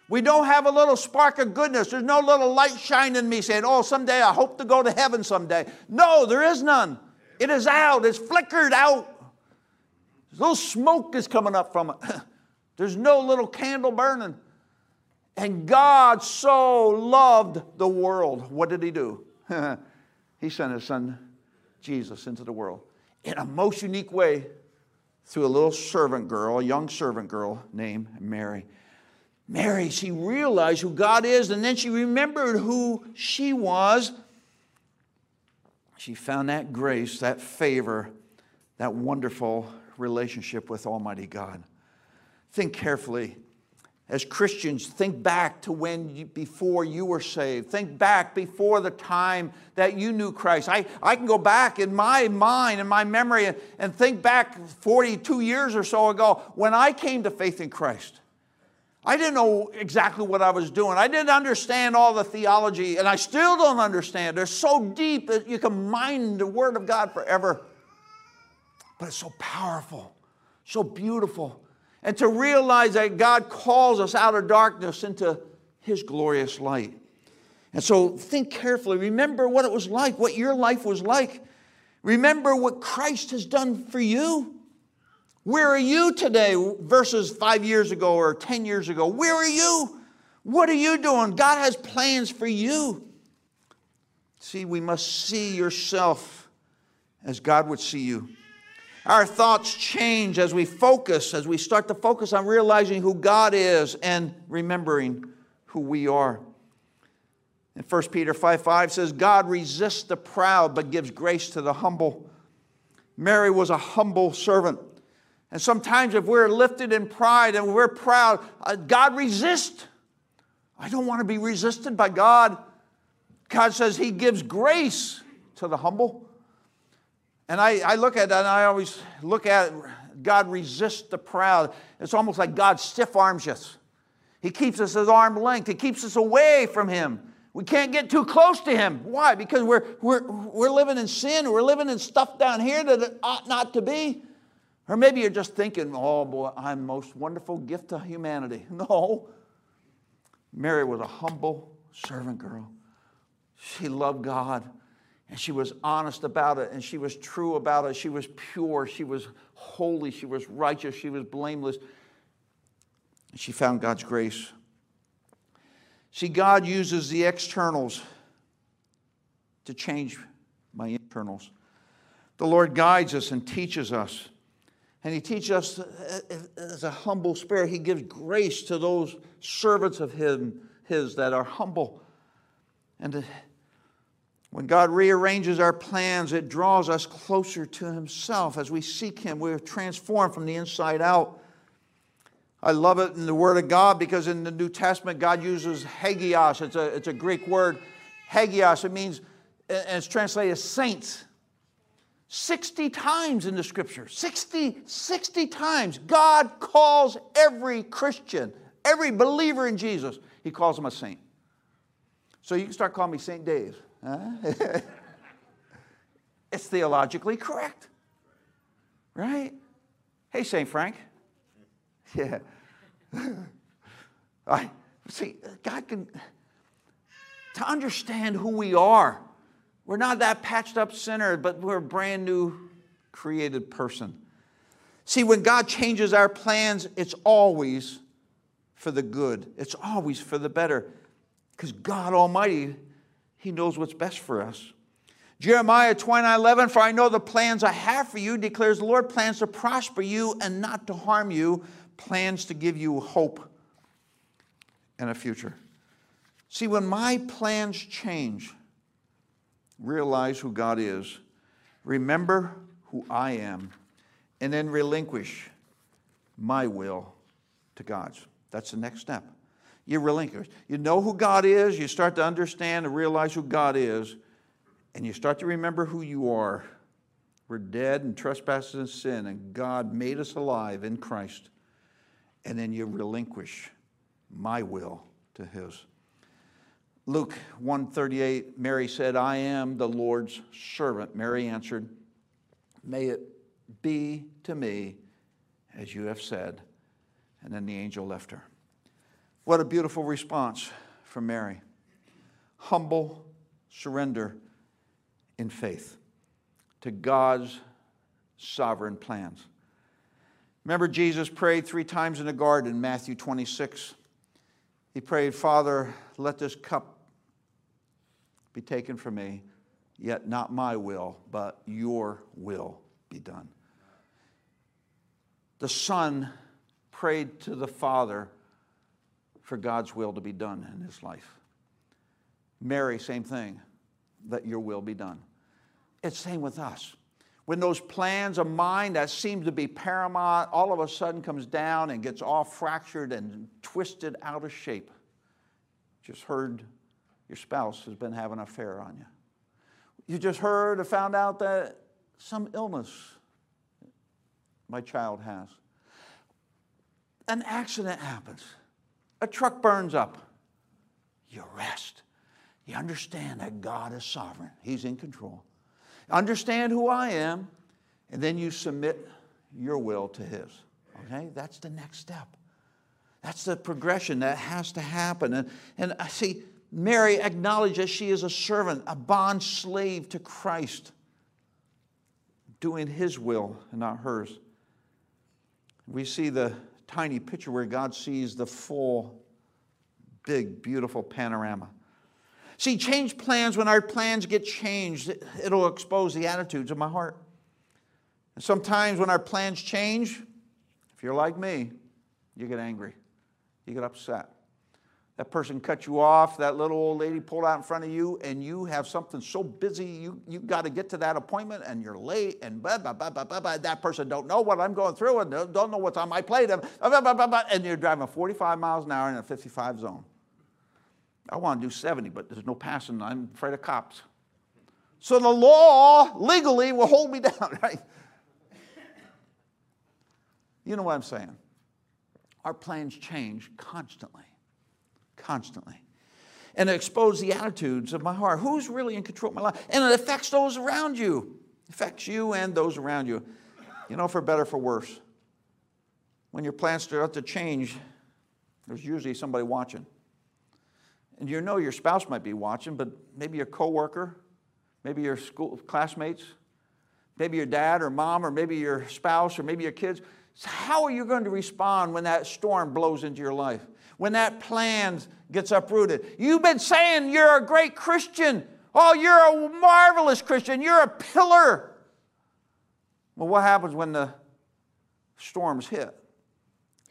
[SPEAKER 1] We don't have a little spark of goodness. There's no little light shining in me saying, Oh, someday I hope to go to heaven someday. No, there is none. It is out, it's flickered out. A little smoke is coming up from it. [laughs] There's no little candle burning. And God so loved the world. What did He do? [laughs] he sent His Son Jesus into the world in a most unique way through a little servant girl, a young servant girl named Mary. Mary, she realized who God is, and then she remembered who she was she found that grace, that favor, that wonderful relationship with Almighty God. Think carefully. As Christians, think back to when you, before you were saved. Think back before the time that you knew Christ. I, I can go back in my mind and my memory and, and think back 42 years or so ago when I came to faith in Christ. I didn't know exactly what I was doing. I didn't understand all the theology, and I still don't understand. They're so deep that you can mine the Word of God forever. But it's so powerful, so beautiful. And to realize that God calls us out of darkness into His glorious light. And so think carefully. Remember what it was like, what your life was like. Remember what Christ has done for you. Where are you today versus five years ago or 10 years ago? Where are you? What are you doing? God has plans for you. See, we must see yourself as God would see you. Our thoughts change as we focus, as we start to focus on realizing who God is and remembering who we are. And 1 Peter 5 5 says, God resists the proud but gives grace to the humble. Mary was a humble servant. And sometimes, if we're lifted in pride and we're proud, uh, God resists. I don't want to be resisted by God. God says He gives grace to the humble. And I, I look at that and I always look at God resists the proud. It's almost like God stiff arms us. He keeps us at arm length, He keeps us away from Him. We can't get too close to Him. Why? Because we're, we're, we're living in sin, we're living in stuff down here that it ought not to be. Or maybe you're just thinking, oh boy, I'm most wonderful gift to humanity. [laughs] No. Mary was a humble servant girl. She loved God And she was honest about it, and she was true about it. She was pure, she was holy, she was righteous, she was blameless. She found God's grace. See, God uses the externals to change my internals. The Lord guides us and teaches us. And He teaches us as a humble spirit. He gives grace to those servants of Him, His that are humble. And when God rearranges our plans, it draws us closer to Himself. As we seek Him, we're transformed from the inside out. I love it in the Word of God because in the New Testament, God uses hagios. It's a, it's a Greek word, hagios. It means, and it's translated as saints. 60 times in the scripture, 60, 60 times, God calls every Christian, every believer in Jesus, He calls them a saint. So you can start calling me Saint Dave. Huh? [laughs] it's theologically correct, right? Hey, Saint Frank. [laughs] Yeah. [laughs] I see God can to understand who we are. We're not that patched up sinner, but we're a brand new created person. See, when God changes our plans, it's always for the good. It's always for the better. Because God Almighty, He knows what's best for us. Jeremiah 29 11, for I know the plans I have for you, declares the Lord, plans to prosper you and not to harm you, plans to give you hope and a future. See, when my plans change, realize who God is, remember who I am, and then relinquish my will to God's. That's the next step. You relinquish. You know who God is, you start to understand and realize who God is, and you start to remember who you are. We're dead in trespasses and sin, and God made us alive in Christ and then you relinquish my will to his. Luke 138, Mary said, I am the Lord's servant. Mary answered, May it be to me as you have said. And then the angel left her. What a beautiful response from Mary. Humble surrender in faith to God's sovereign plans. Remember, Jesus prayed three times in the garden, Matthew 26. He prayed, Father, let this cup be taken from me, yet not my will, but your will be done. The Son prayed to the Father for God's will to be done in his life. Mary, same thing, let your will be done. It's same with us when those plans of mine that seem to be paramount all of a sudden comes down and gets all fractured and twisted out of shape. Just heard your spouse has been having an affair on you. You just heard or found out that some illness my child has. An accident happens. A truck burns up. You rest. You understand that God is sovereign. He's in control. Understand who I am, and then you submit your will to His. Okay? That's the next step. That's the progression that has to happen. And, and I see Mary acknowledges she is a servant, a bond slave to Christ, doing His will and not hers. We see the tiny picture where God sees the full, big, beautiful panorama. See, change plans, when our plans get changed, it'll expose the attitudes of my heart. And sometimes when our plans change, if you're like me, you get angry, you get upset. That person cut you off, that little old lady pulled out in front of you, and you have something so busy, you, you got to get to that appointment, and you're late, and blah, blah, blah, blah, blah, blah. that person don't know what I'm going through, and don't know what's on my plate, and, blah, blah, blah, blah, and you're driving 45 miles an hour in a 55 zone. I want to do 70, but there's no passing. I'm afraid of cops. So the law legally will hold me [laughs] down, right? You know what I'm saying? Our plans change constantly, constantly. And expose the attitudes of my heart. Who's really in control of my life? And it affects those around you. It affects you and those around you. You know, for better, for worse. When your plans start to change, there's usually somebody watching. And you know your spouse might be watching, but maybe your coworker, maybe your school classmates, maybe your dad or mom, or maybe your spouse, or maybe your kids. How are you going to respond when that storm blows into your life? When that plan gets uprooted? You've been saying you're a great Christian. Oh, you're a marvelous Christian. You're a pillar. Well, what happens when the storms hit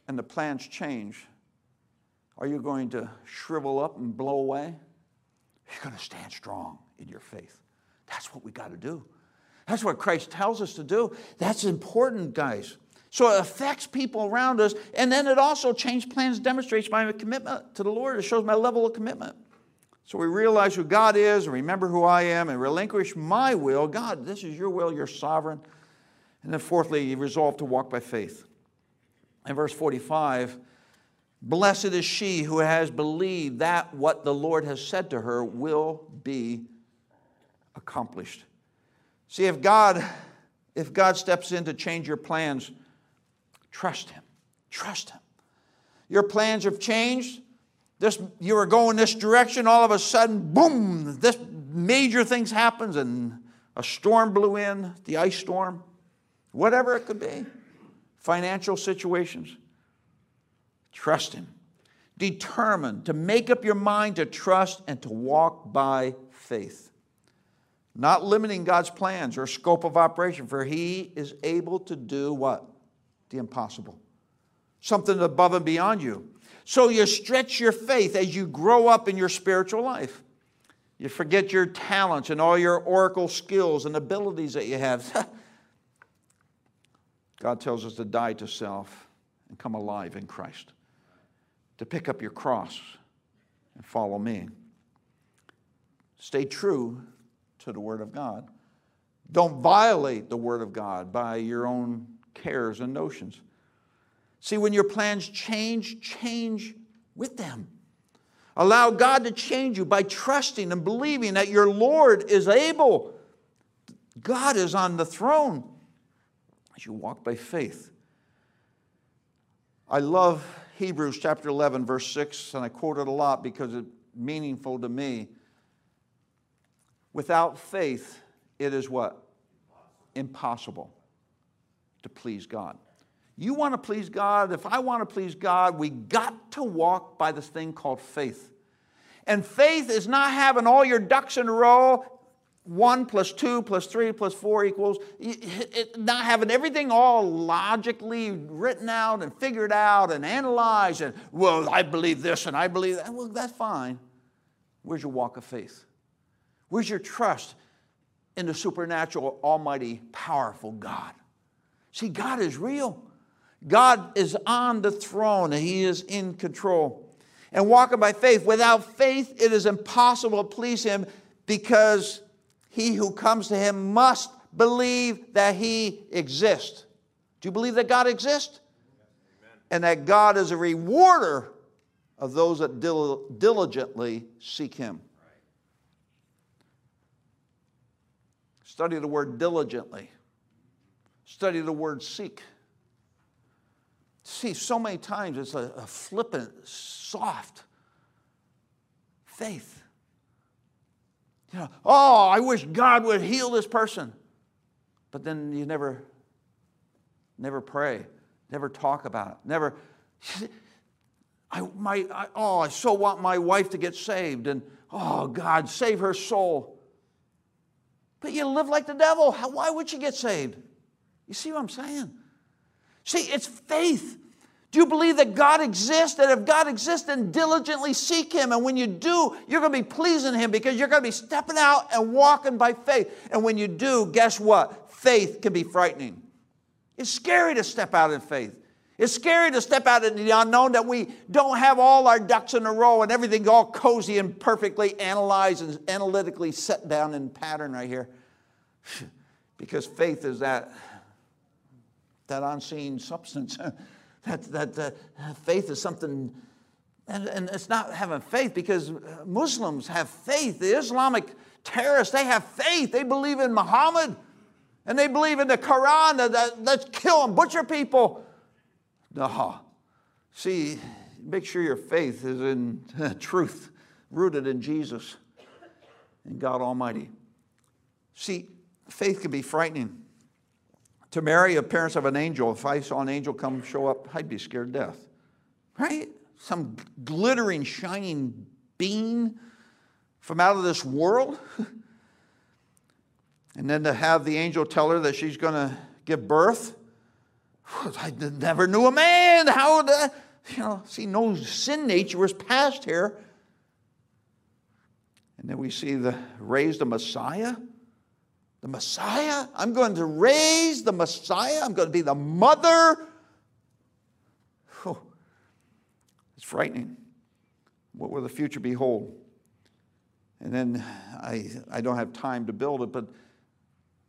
[SPEAKER 1] and the plans change? Are you going to shrivel up and blow away? You're going to stand strong in your faith. That's what we got to do. That's what Christ tells us to do. That's important, guys. So it affects people around us, and then it also changed plans demonstrates my commitment to the Lord. It shows my level of commitment. So we realize who God is, and remember who I am, and relinquish my will. God, this is your will, you're sovereign. And then fourthly, you resolve to walk by faith. In verse 45, blessed is she who has believed that what the Lord has said to her will be accomplished. See, if God, if God steps in to change your plans, trust Him. Trust Him. Your plans have changed. This, you were going this direction, all of a sudden, boom, this major things happens and a storm blew in, the ice storm, whatever it could be, financial situations. Trust Him. Determined to make up your mind to trust and to walk by faith not limiting God's plans or scope of operation, for He is able to do what? The impossible. Something above and beyond you. So you stretch your faith as you grow up in your spiritual life. You forget your talents and all your oracle skills and abilities that you have. [laughs] God tells us to die to self and come alive in Christ, to pick up your cross and follow me. Stay true to the Word of God. Don't violate the Word of God by your own cares and notions. See, when your plans change, change with them. Allow God to change you by trusting and believing that your Lord is able. God is on the throne as you walk by faith. I love Hebrews chapter 11, verse 6, and I quote it a lot because it's meaningful to me. Without faith, it is what? Impossible to please God. You want to please God? If I want to please God, we got to walk by this thing called faith. And faith is not having all your ducks in a row. One plus two plus three plus four equals, not having everything all logically written out and figured out and analyzed and, well, I believe this and I believe that. Well, that's fine. Where's your walk of faith? Where's your trust in the supernatural, almighty, powerful God? See, God is real. God is on the throne and He is in control. And walking by faith. Without faith, it is impossible to please Him because he who comes to Him must believe that He exists. Do you believe that God exists? And that God is a rewarder of those that diligently seek Him. Study the word diligently. Study the word seek. See, so many times it's a, a flippant, soft faith. You know, oh, I wish God would heal this person. But then you never, never pray, never talk about it, never. [laughs] I, my, I, oh, I so want my wife to get saved, and oh, God, save her soul. But you live like the devil. How, why would you get saved? You see what I'm saying? See, it's faith. Do you believe that God exists? That if God exists, then diligently seek Him. And when you do, you're going to be pleasing Him because you're going to be stepping out and walking by faith. And when you do, guess what? Faith can be frightening. It's scary to step out in faith. It's scary to step out into the unknown that we don't have all our ducks in a row and everything all cozy and perfectly analyzed and analytically set down in pattern right here. [sighs] because faith is that, that unseen substance. [laughs] that, that uh, faith is something, and, and it's not having faith because Muslims have faith. The Islamic terrorists, they have faith. They believe in Muhammad and they believe in the Quran that, let's kill and butcher people. No. See, make sure your faith is in truth, rooted in Jesus and God Almighty. See, faith can be frightening. To Mary, appearance of an angel, if I saw an angel come show up, I'd be scared to death. Right? Some glittering, shining being from out of this world. [laughs] and then to have the angel tell her that she's going to give birth. I never knew a man. How the, you know, see, no sin nature was passed here. And then we see the raised a Messiah. The Messiah? I'm going to raise the Messiah. I'm going to be the mother. Oh, it's frightening. What will the future behold? And then I, I don't have time to build it, but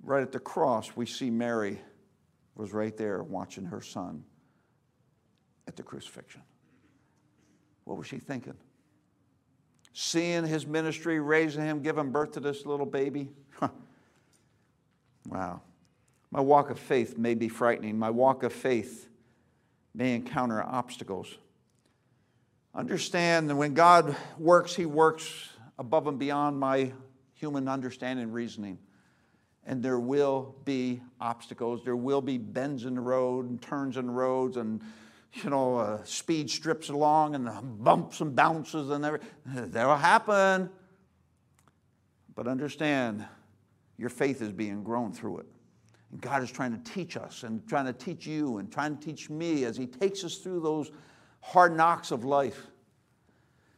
[SPEAKER 1] right at the cross, we see Mary was right there watching her son at the crucifixion. What was she thinking? Seeing his ministry, raising him, giving birth to this little baby. Wow. My walk of faith may be frightening. My walk of faith may encounter obstacles. Understand that when God works, He works above and beyond my human understanding and reasoning. And there will be obstacles. There will be bends in the road and turns in the roads and you know, uh, speed strips along and bumps and bounces and everything. [laughs] That'll happen. But understand, your faith is being grown through it. And God is trying to teach us and trying to teach you and trying to teach me as He takes us through those hard knocks of life.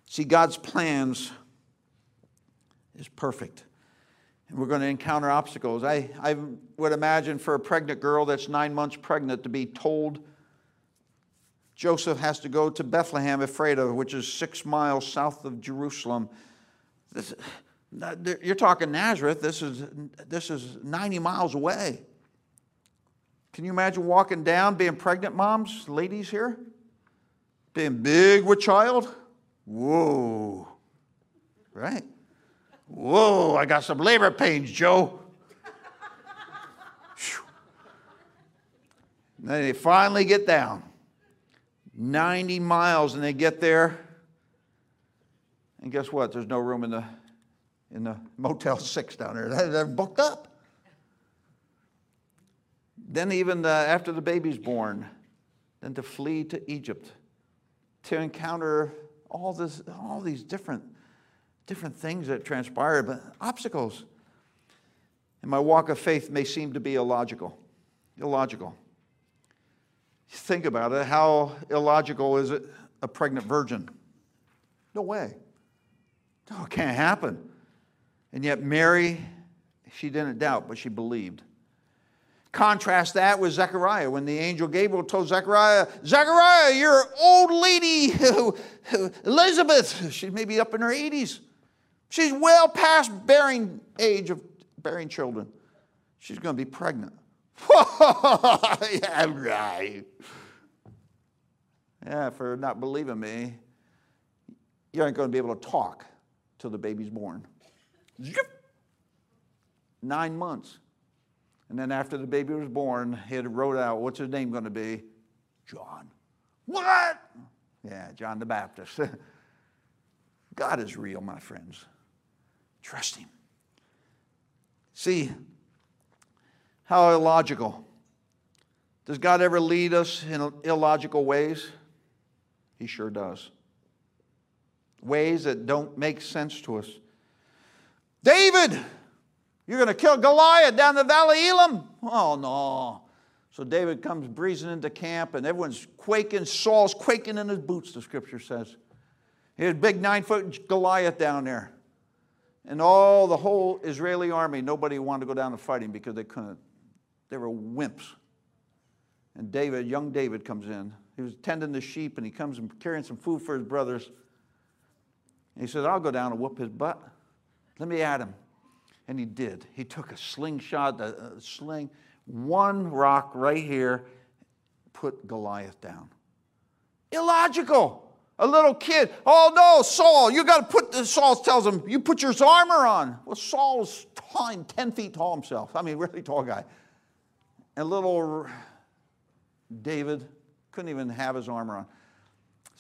[SPEAKER 1] See, God's plans is perfect. And we're going to encounter obstacles. I, I would imagine for a pregnant girl that's nine months pregnant to be told Joseph has to go to Bethlehem, Ephrathah, which is six miles south of Jerusalem. This, you're talking Nazareth. This is, this is 90 miles away. Can you imagine walking down, being pregnant moms, ladies here? Being big with child? Whoa. Right? Whoa, I got some labor pains, Joe. and then they finally get down. 90 miles and they get there. And guess what? There's no room in the, in the Motel 6 down there. They're booked up. Then, even the, after the baby's born, then to flee to Egypt, to encounter all, this, all these different, different things that transpired, but obstacles. And my walk of faith may seem to be illogical. Illogical. Think about it. How illogical is it a pregnant virgin? No way. No, it can't happen. And yet, Mary, she didn't doubt, but she believed. Contrast that with Zechariah when the angel Gabriel told Zechariah, Zechariah, you're an old lady, [laughs] Elizabeth, she's maybe up in her 80s. She's well past bearing age of bearing children. She's going to be pregnant. [laughs] yeah, right. Yeah, for not believing me, you aren't going to be able to talk till the baby's born. Nine months. And then after the baby was born, he had wrote out, what's his name going to be? John. What? Yeah, John the Baptist. [laughs] God is real, my friends. Trust him. See, how illogical. Does God ever lead us in illogical ways? He sure does. Ways that don't make sense to us. David, you're going to kill Goliath down the valley Elam? Oh, no. So David comes breezing into camp, and everyone's quaking. Saul's quaking in his boots, the scripture says. He had a big nine foot Goliath down there. And all the whole Israeli army, nobody wanted to go down and fight him because they couldn't. They were wimps. And David, young David, comes in. He was tending the sheep and he comes and carrying some food for his brothers. And he says, I'll go down and whoop his butt. Let me at him. And he did. He took a slingshot, a, sling, one rock right here, put Goliath down. Illogical. A little kid, oh no, Saul, you got to put, the, Saul tells him, you put your armor on. Well, Saul's tall, 10 feet tall himself. I mean, [laughs] really tall guy. And little David couldn't even have his armor on.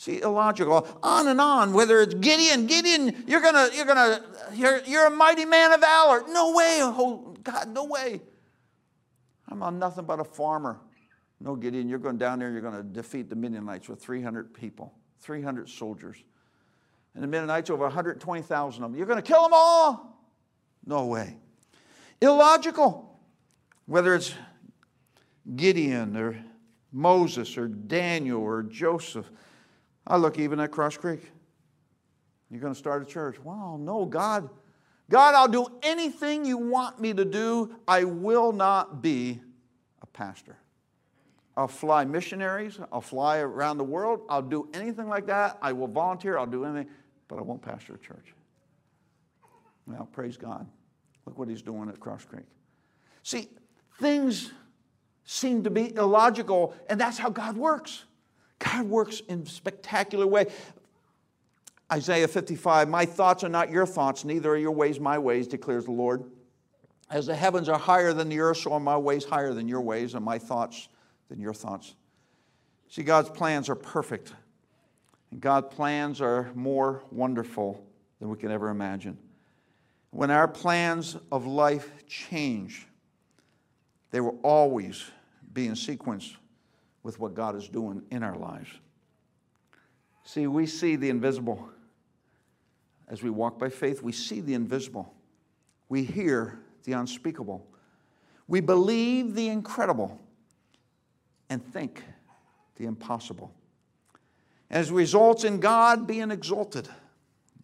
[SPEAKER 1] See, illogical. On and on. Whether it's Gideon, Gideon, you're gonna, you're gonna, you're, you're a mighty man of valor. No way. Oh God, no way. I'm on nothing but a farmer. No, Gideon, you're going down there, you're going to defeat the Midianites with 300 people, 300 soldiers. And the Midianites, over 120,000 of them. You're going to kill them all? No way. Illogical. Whether it's Gideon or Moses or Daniel or Joseph. I look even at Cross Creek. You're going to start a church. Wow, no, God. God, I'll do anything you want me to do. I will not be a pastor. I'll fly missionaries. I'll fly around the world. I'll do anything like that. I will volunteer. I'll do anything, but I won't pastor a church. Now, praise God. Look what he's doing at Cross Creek. See, things seem to be illogical, and that's how God works. God works in spectacular way. Isaiah 55, my thoughts are not your thoughts, neither are your ways my ways, declares the Lord. As the heavens are higher than the earth, so are my ways higher than your ways, and my thoughts than your thoughts. See, God's plans are perfect, and God's plans are more wonderful than we can ever imagine. When our plans of life change, they will always be in sequence with what God is doing in our lives. See, we see the invisible. As we walk by faith, we see the invisible. We hear the unspeakable. We believe the incredible and think the impossible. As results in God being exalted.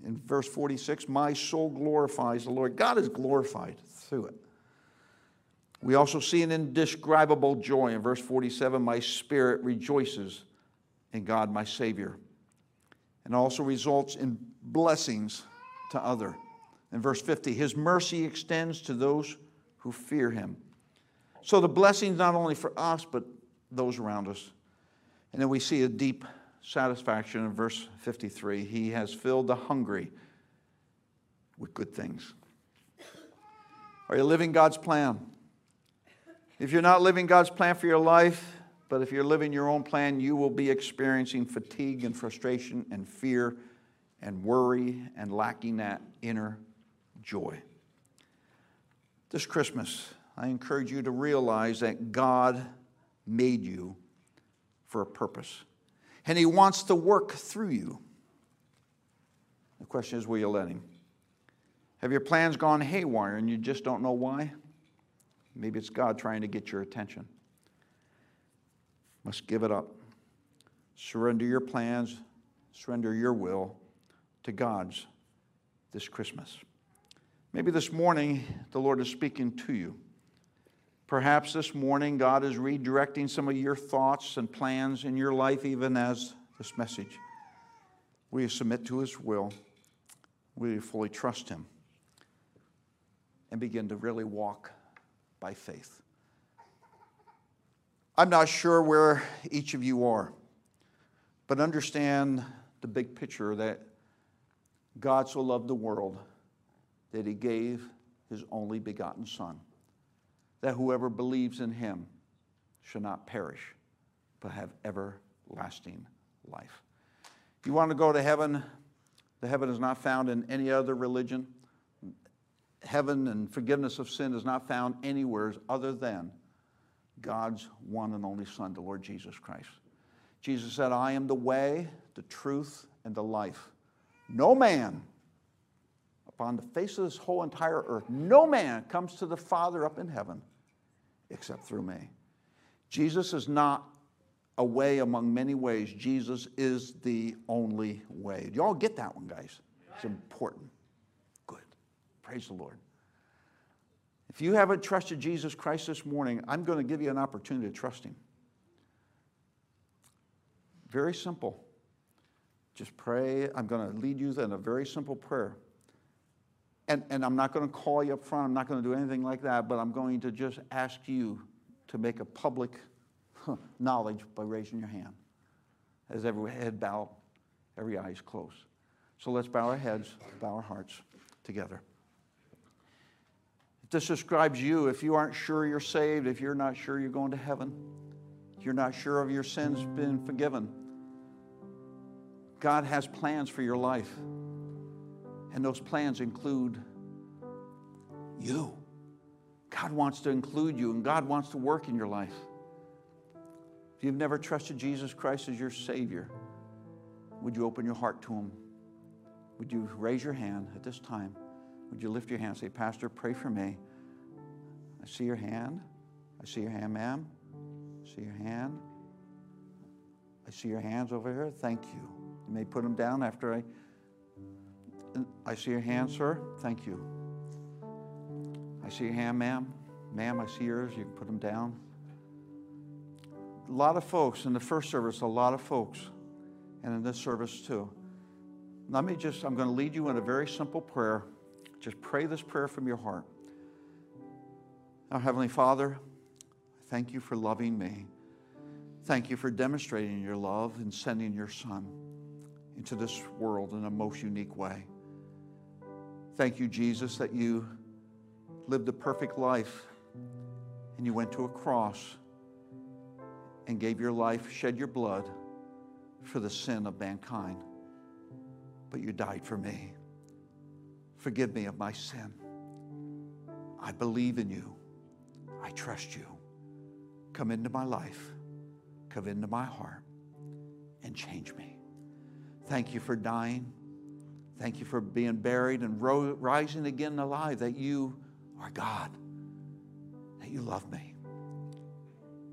[SPEAKER 1] In verse 46, my soul glorifies the Lord. God is glorified through it. We also see an indescribable joy in verse 47 my spirit rejoices in God my Savior. And also results in blessings to other. In verse 50, his mercy extends to those who fear him. So the blessings not only for us, but those around us. And then we see a deep satisfaction in verse 53. He has filled the hungry with good things. Are you living God's plan? If you're not living God's plan for your life, but if you're living your own plan, you will be experiencing fatigue and frustration and fear and worry and lacking that inner joy. This Christmas, I encourage you to realize that God made you for a purpose, and He wants to work through you. The question is will you let Him? Have your plans gone haywire and you just don't know why? Maybe it's God trying to get your attention. Must give it up. Surrender your plans, surrender your will to God's this Christmas. Maybe this morning the Lord is speaking to you. Perhaps this morning God is redirecting some of your thoughts and plans in your life, even as this message. Will you submit to His will? Will you fully trust Him? And begin to really walk by faith. I'm not sure where each of you are, but understand the big picture that God so loved the world that he gave his only begotten Son, that whoever believes in him shall not perish, but have everlasting life. You want to go to heaven, the heaven is not found in any other religion heaven and forgiveness of sin is not found anywhere other than God's one and only Son, the Lord Jesus Christ. Jesus said, I am the way, the truth, and the life. No man upon the face of this whole entire earth, no man comes to the Father up in heaven except through me. Jesus is not a way among many ways. Jesus is the only way. Do you all get that one, guys? It's important. Praise the Lord. If you haven't trusted Jesus Christ this morning, I'm going to give you an opportunity to trust Him. Very simple. Just pray. I'm going to lead you in a very simple prayer. And, and I'm not going to call you up front. I'm not going to do anything like that, but I'm going to just ask you to make a public knowledge by raising your hand. As every head bowed, every eye is closed. So let's bow our heads, bow our hearts together. This describes you if you aren't sure you're saved, if you're not sure you're going to heaven, if you're not sure of your sins being forgiven. God has plans for your life. And those plans include you. God wants to include you and God wants to work in your life. If you've never trusted Jesus Christ as your Savior, would you open your heart to Him? Would you raise your hand at this time? Would you lift your hand and say, Pastor, pray for me? I see your hand. I see your hand, ma'am. I see your hand. I see your hands over here. Thank you. You may put them down after I. I see your hand, sir. Thank you. I see your hand, ma'am. Ma'am, I see yours. You can put them down. A lot of folks in the first service, a lot of folks, and in this service too. Let me just, I'm going to lead you in a very simple prayer. Just pray this prayer from your heart. Our Heavenly Father, thank you for loving me. Thank you for demonstrating your love and sending your Son into this world in a most unique way. Thank you, Jesus, that you lived a perfect life and you went to a cross and gave your life, shed your blood for the sin of mankind. But you died for me. Forgive me of my sin. I believe in you. I trust you. Come into my life, come into my heart, and change me. Thank you for dying. Thank you for being buried and ro- rising again alive, that you are God, that you love me.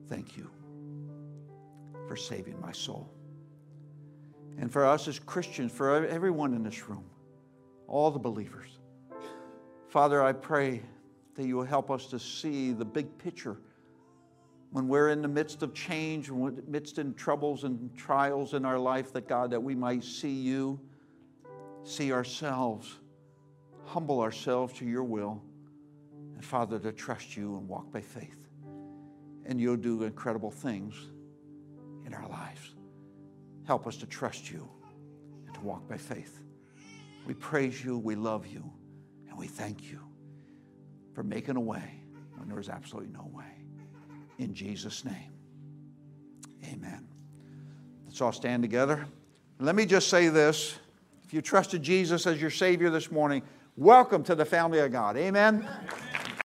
[SPEAKER 1] Thank you for saving my soul. And for us as Christians, for everyone in this room, all the believers, Father, I pray that you will help us to see the big picture when we're in the midst of change, when we're midst in troubles and trials in our life, that God, that we might see you, see ourselves, humble ourselves to your will, and Father, to trust you and walk by faith. And you'll do incredible things in our lives. Help us to trust you and to walk by faith. We praise you, we love you, and we thank you for making a way when there was absolutely no way. In Jesus' name, amen. Let's all stand together. Let me just say this. If you trusted Jesus as your Savior this morning, welcome to the family of God. Amen.